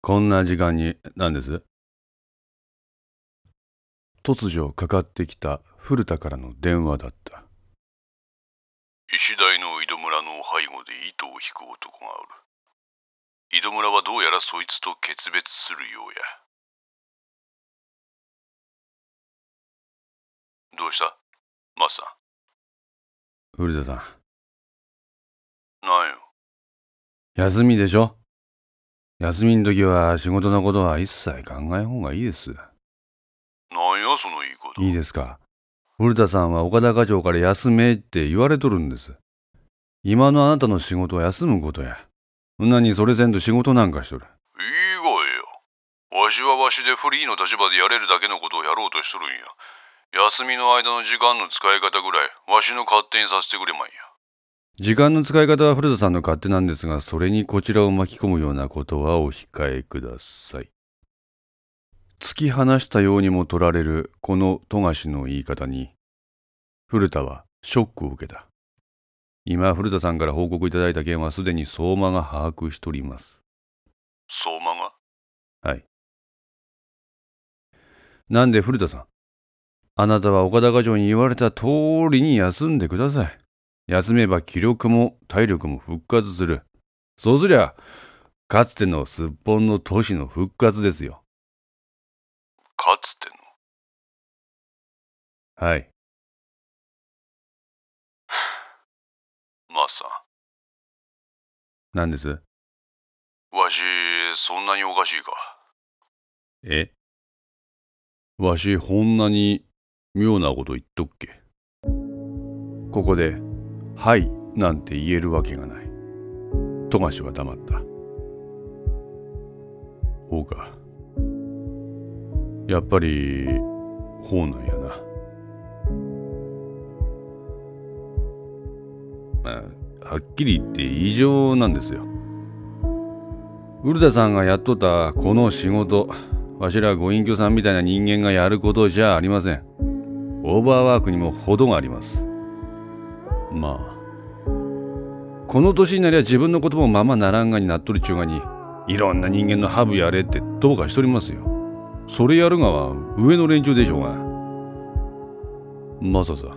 こんな時間に何です？突如かかってきた古田からの電話だった。石大の井戸村の背後で糸を引く男がおる。井戸村はどうやらそいつと決別するようや。どうした？マスさ古田さんん。なんよ？休みでしょ？休みん時は仕事のことは一切考えん方がいいです。なんやその言い方。いいですか。古田さんは岡田課長から休めって言われとるんです。今のあなたの仕事は休むことや。そんなにそれせんと仕事なんかしとる。いいがえよわしはわしでフリーの立場でやれるだけのことをやろうとしとるんや。休みの間の時間の使い方ぐらいわしの勝手にさせてくれまんや時間の使い方は古田さんの勝手なんですがそれにこちらを巻き込むようなことはお控えください。突き放したようにも取られるこの富樫の言い方に古田はショックを受けた。今古田さんから報告いただいた件はすでに相馬が把握しております。相馬が？はい。なんで古田さんあなたは岡田課長に言われた通りに休んでください休めば気力も体力も復活する。そうすりゃかつてのすっぽんの都市の復活ですよ。かつての？はい。マスさん何です？わしそんなにおかしいか？え？わしほんなに妙なこと言っとっけ？ここで「はい」なんて言えるわけがない。富樫は黙った。ほうか。やっぱりほうなんやな。まあはっきり言って異常なんですよ。古田さんがやっとったこの仕事。わしらご隠居さんみたいな人間がやることじゃありません。オーバーワークにも程があります。まあこの年になりゃ自分のこともままならんがになっとるちゅうがにいろんな人間のハブやれってどうかしとりますよ。それやるがは上の連中でしょうが。まささ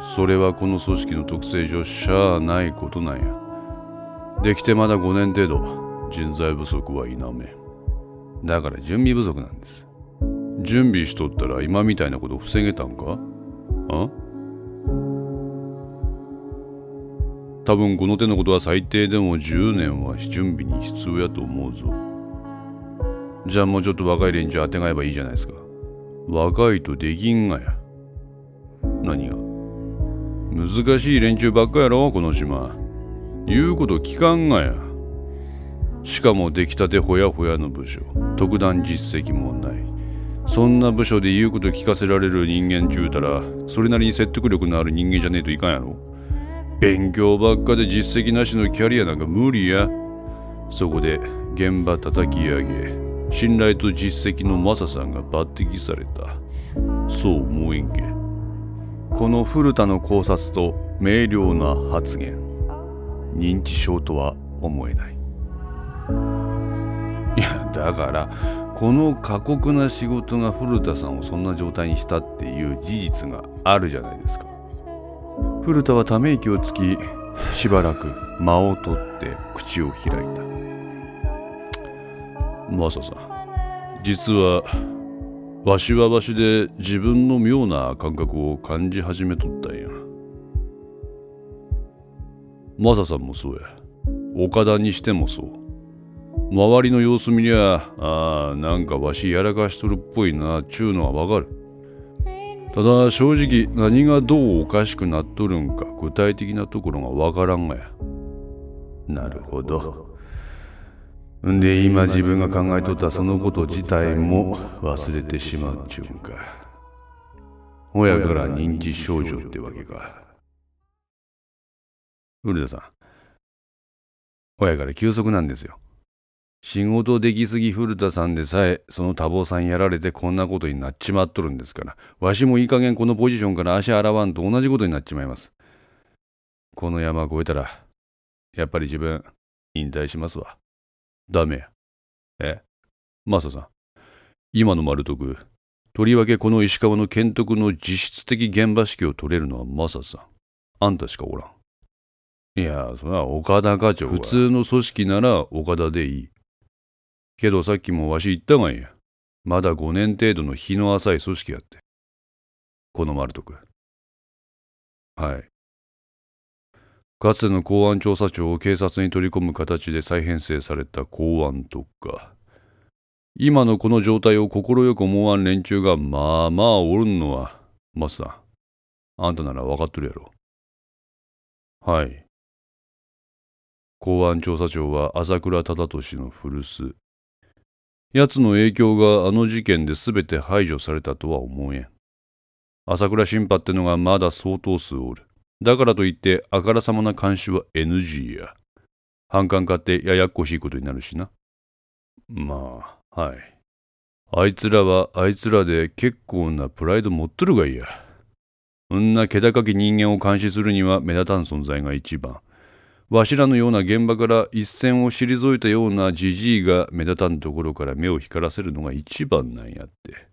それはこの組織の特性上しゃあないことなんや。できてまだ5年程度人材不足は否め。だから準備不足なんです。準備しとったら今みたいなこと防げたんか？あ？多分この手のことは最低でも10年は準備に必要やと思うぞ。じゃあもうちょっと若い連中あてがえばいいじゃないですか。若いとできんがや。何が？難しい連中ばっかやろこの島。言うこと聞かんがや。しかも出来たてほやほやの部署。特段実績もない。そんな部署で言うこと聞かせられる人間ちゅうたらそれなりに説得力のある人間じゃねえといかんやろ。勉強ばっかで実績なしのキャリアなんか無理や。そこで現場叩き上げ信頼と実績のマサさんが抜擢された。そう思えんけ。この古田の考察と明瞭な発言。認知症とは思えない。いやだからこの過酷な仕事が古田さんをそんな状態にしたっていう事実があるじゃないですか。古田はため息をつきしばらく間を取って口を開いた。マサさん実はわしはわしで自分の妙な感覚を感じ始めとったんや。マサさんもそうや。岡田にしてもそう。周りの様子見りゃああなんかわしやらかしとるっぽいなっちゅうのはわかる。ただ正直何がどうおかしくなっとるんか具体的なところがわからんがや。なるほど。んで今自分が考えとったそのこと自体も忘れてしまっちゅうんか。親から認知症状ってわけか。古田さん。親から休息なんですよ。仕事できすぎ古田さんでさえその多忙さんやられてこんなことになっちまっとるんですからわしもいい加減このポジションから足洗わんと同じことになっちまいますこの山越えたらやっぱり自分引退しますわダメやえ？マサさん。今の丸徳、とりわけこの石川の剣徳の実質的現場指揮を取れるのはマサさん。あんたしかおらん。いや、それは岡田課長普通の組織なら岡田でいい。けどさっきもわし言ったがんや。まだ5年程度の日の浅い組織やって。この丸徳。はい。かつての公安調査庁を警察に取り込む形で再編成された公安特化。今のこの状態を快く思わん連中がまあまあおるんのは、マスさん。あんたなら分かっとるやろ。はい。公安調査庁は朝倉忠俊の古巣。奴の影響があの事件で全て排除されたとは思えん。朝倉新派ってのがまだ相当数おる。だからといってあからさまな監視は NG や。反感買ってややっこしいことになるしな。まあ、はい。あいつらはあいつらで結構なプライド持っとるがいや。そんな気高き人間を監視するには目立たん存在が一番。わしらのような現場から一線を退いたようなじじいが目立たんところから目を光らせるのが一番なんやって。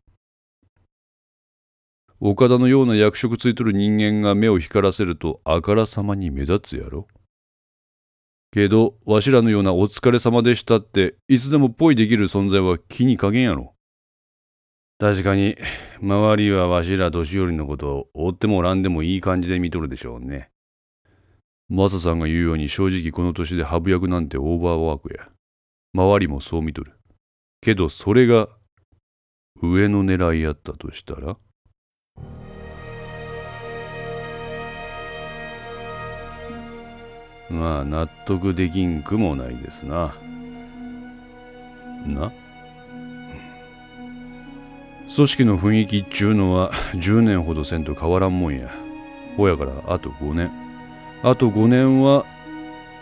岡田のような役職ついとる人間が目を光らせるとあからさまに目立つやろ。けど、わしらのようなお疲れ様でしたって、いつでもポイできる存在は気にかけんやろ。確かに、周りはわしら年寄りのことを追ってもおらんでもいい感じで見とるでしょうね。マサさんが言うように正直この年でハブ役なんてオーバーワークや。周りもそう見とる。けどそれが上の狙いやったとしたら？まあ納得できんくもないですな。な？組織の雰囲気っちゅうのは10年ほどせんと変わらんもんや。ほやからあと5年。あと5年は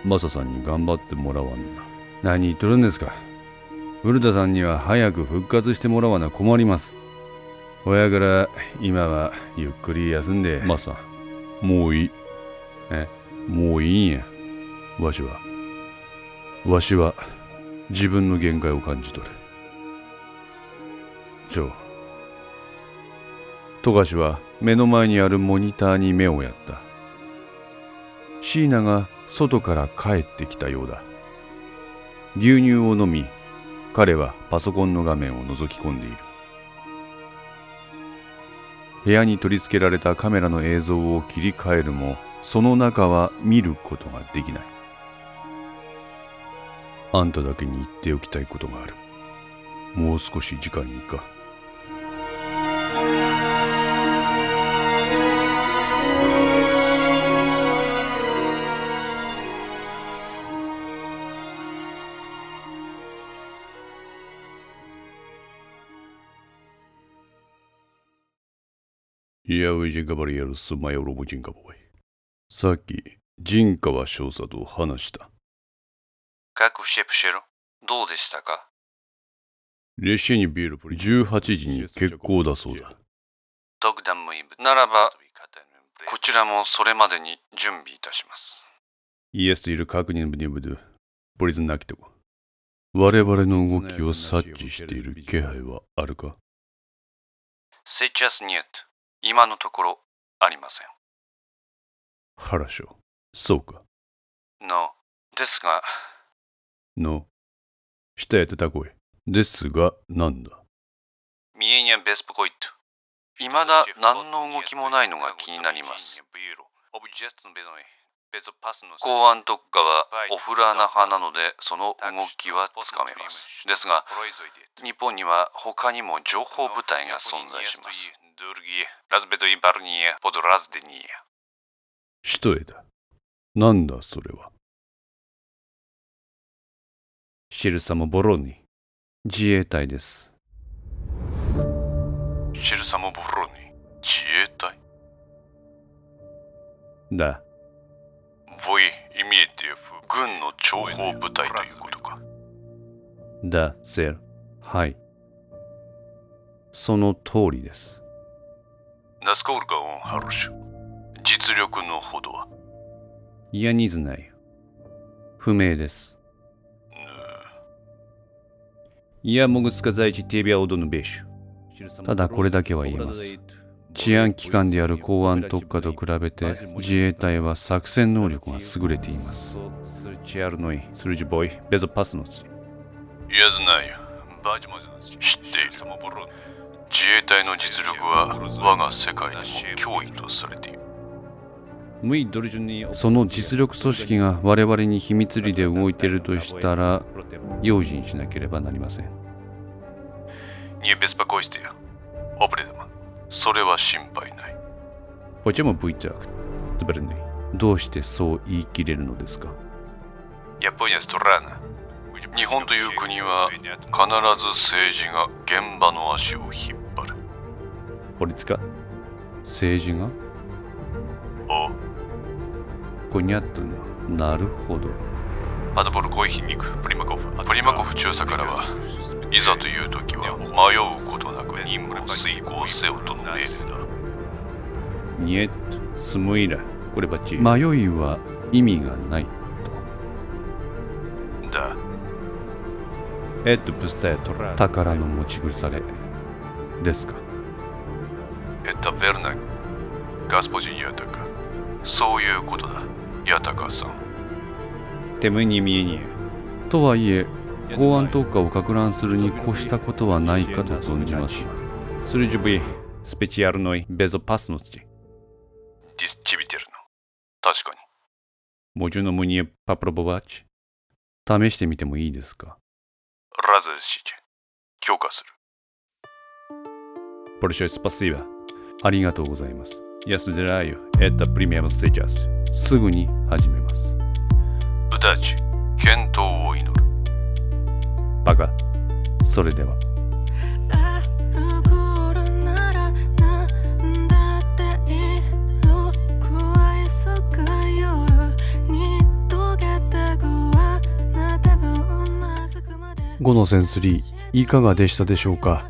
マサさんに頑張ってもらわんな。何言っとるんですか。古田さんには早く復活してもらわな困ります。ほやから今はゆっくり休んで。マサ、もういい。え、もういいんや。わしはわしは自分の限界を感じ取るジョー富樫は目の前にあるモニターに目をやった椎名が外から帰ってきたようだ。牛乳を飲み彼はパソコンの画面を覗き込んでいる。部屋に取り付けられたカメラの映像を切り替えるもその中は見ることができない。あんただけに言っておきたいことがある。もう少し時間いいか？いや、ウイジンカバリエルスマヨロボジンカボーイ。さっき、ジンカワ少佐と話した。各シェプシェル、どうでしたか？列車にビールプリ18時に欠航だそうだ。ならば、こちらもそれまでに準備いたします。イエスいる確認部に部で、ポリズンなきとこ。我々の動きを察知している気配はあるか？セチャスニュート、今のところありません。ハラショ、そうか。の、ですが、の、下やってたこい。ですが、なんだミエニャ・ベスプコイット。未だ何の動きもないのが気になります。公安特化はオフラーナ派なのでその動きはつかめます。ですが、日本には他にも情報部隊が存在します。首都へだ。なんだそれは。シルサモ・ボロニ。自衛隊です。シルサモ・ボロニ。自衛隊。だ軍の諜報部隊ということか。だゼルはい。その通りです。ナスコールガオンハルシュ実力のほどは？いやにずない不明です。いやモグスカ在地テビアオドヌベーシュ。ただこれだけは言えます。治安機関である公安特化と比べて自衛隊は作戦能力が優れています。 безопасности. Я знаю. 知っている。自衛隊の実力は我が世界でも脅威とされている。その実力組織が我々に秘密裏で動いているとしたら用心しなければなりません。 Не беспокойся. Обредом. それは心配ない。 Почему быть так? どうしてそう言い切れるのですか Япония страна. 日本という国は必ず政治が現場の足を引っ張る。法律か政治がおう。こにゃっとな。なるほど。 Подбор Койхинник, Примаков. プリマコフ中佐からはいざという時は迷うことなく 任務遂行せよとの命令だ。ニエット、スムイラ、迷いは意味がないと。だ。エッスタトラ宝の持ち腐れ。ですか。エタベルナガスポジタカそういうことだ。ヤタカさん。テムニミエニエとはいえ公安特化をか乱するに越したことはないかと存じます。Службы специальной безопасности. Действительно. 確かに。 Можно мне попробовать? 試してみてもいいですか Разрешите. 許可する。 Большое спасибо. ありがとうございます。Я собираю это прямо сейчас. すぐに始めます。うたち、健闘を祈る。 バカ。それでは。5のセンス3いかがでしたでしょうか？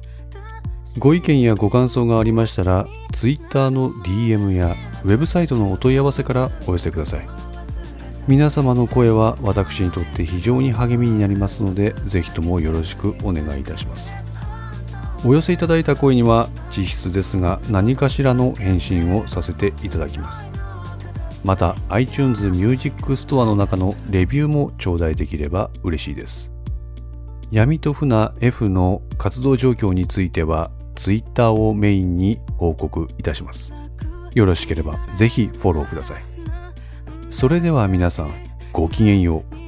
ご意見やご感想がありましたら Twitter の DM やウェブサイトのお問い合わせからお寄せください皆様の声は私にとって非常に励みになりますのでぜひともよろしくお願いいたします。お寄せいただいた声には実質ですが何かしらの返信をさせていただきます。また iTunes Music Store の中のレビューも頂戴できれば嬉しいです。闇と船 F の活動状況については Twitter をメインに報告いたします。よろしければぜひフォローください。それでは皆さんごきげんよう。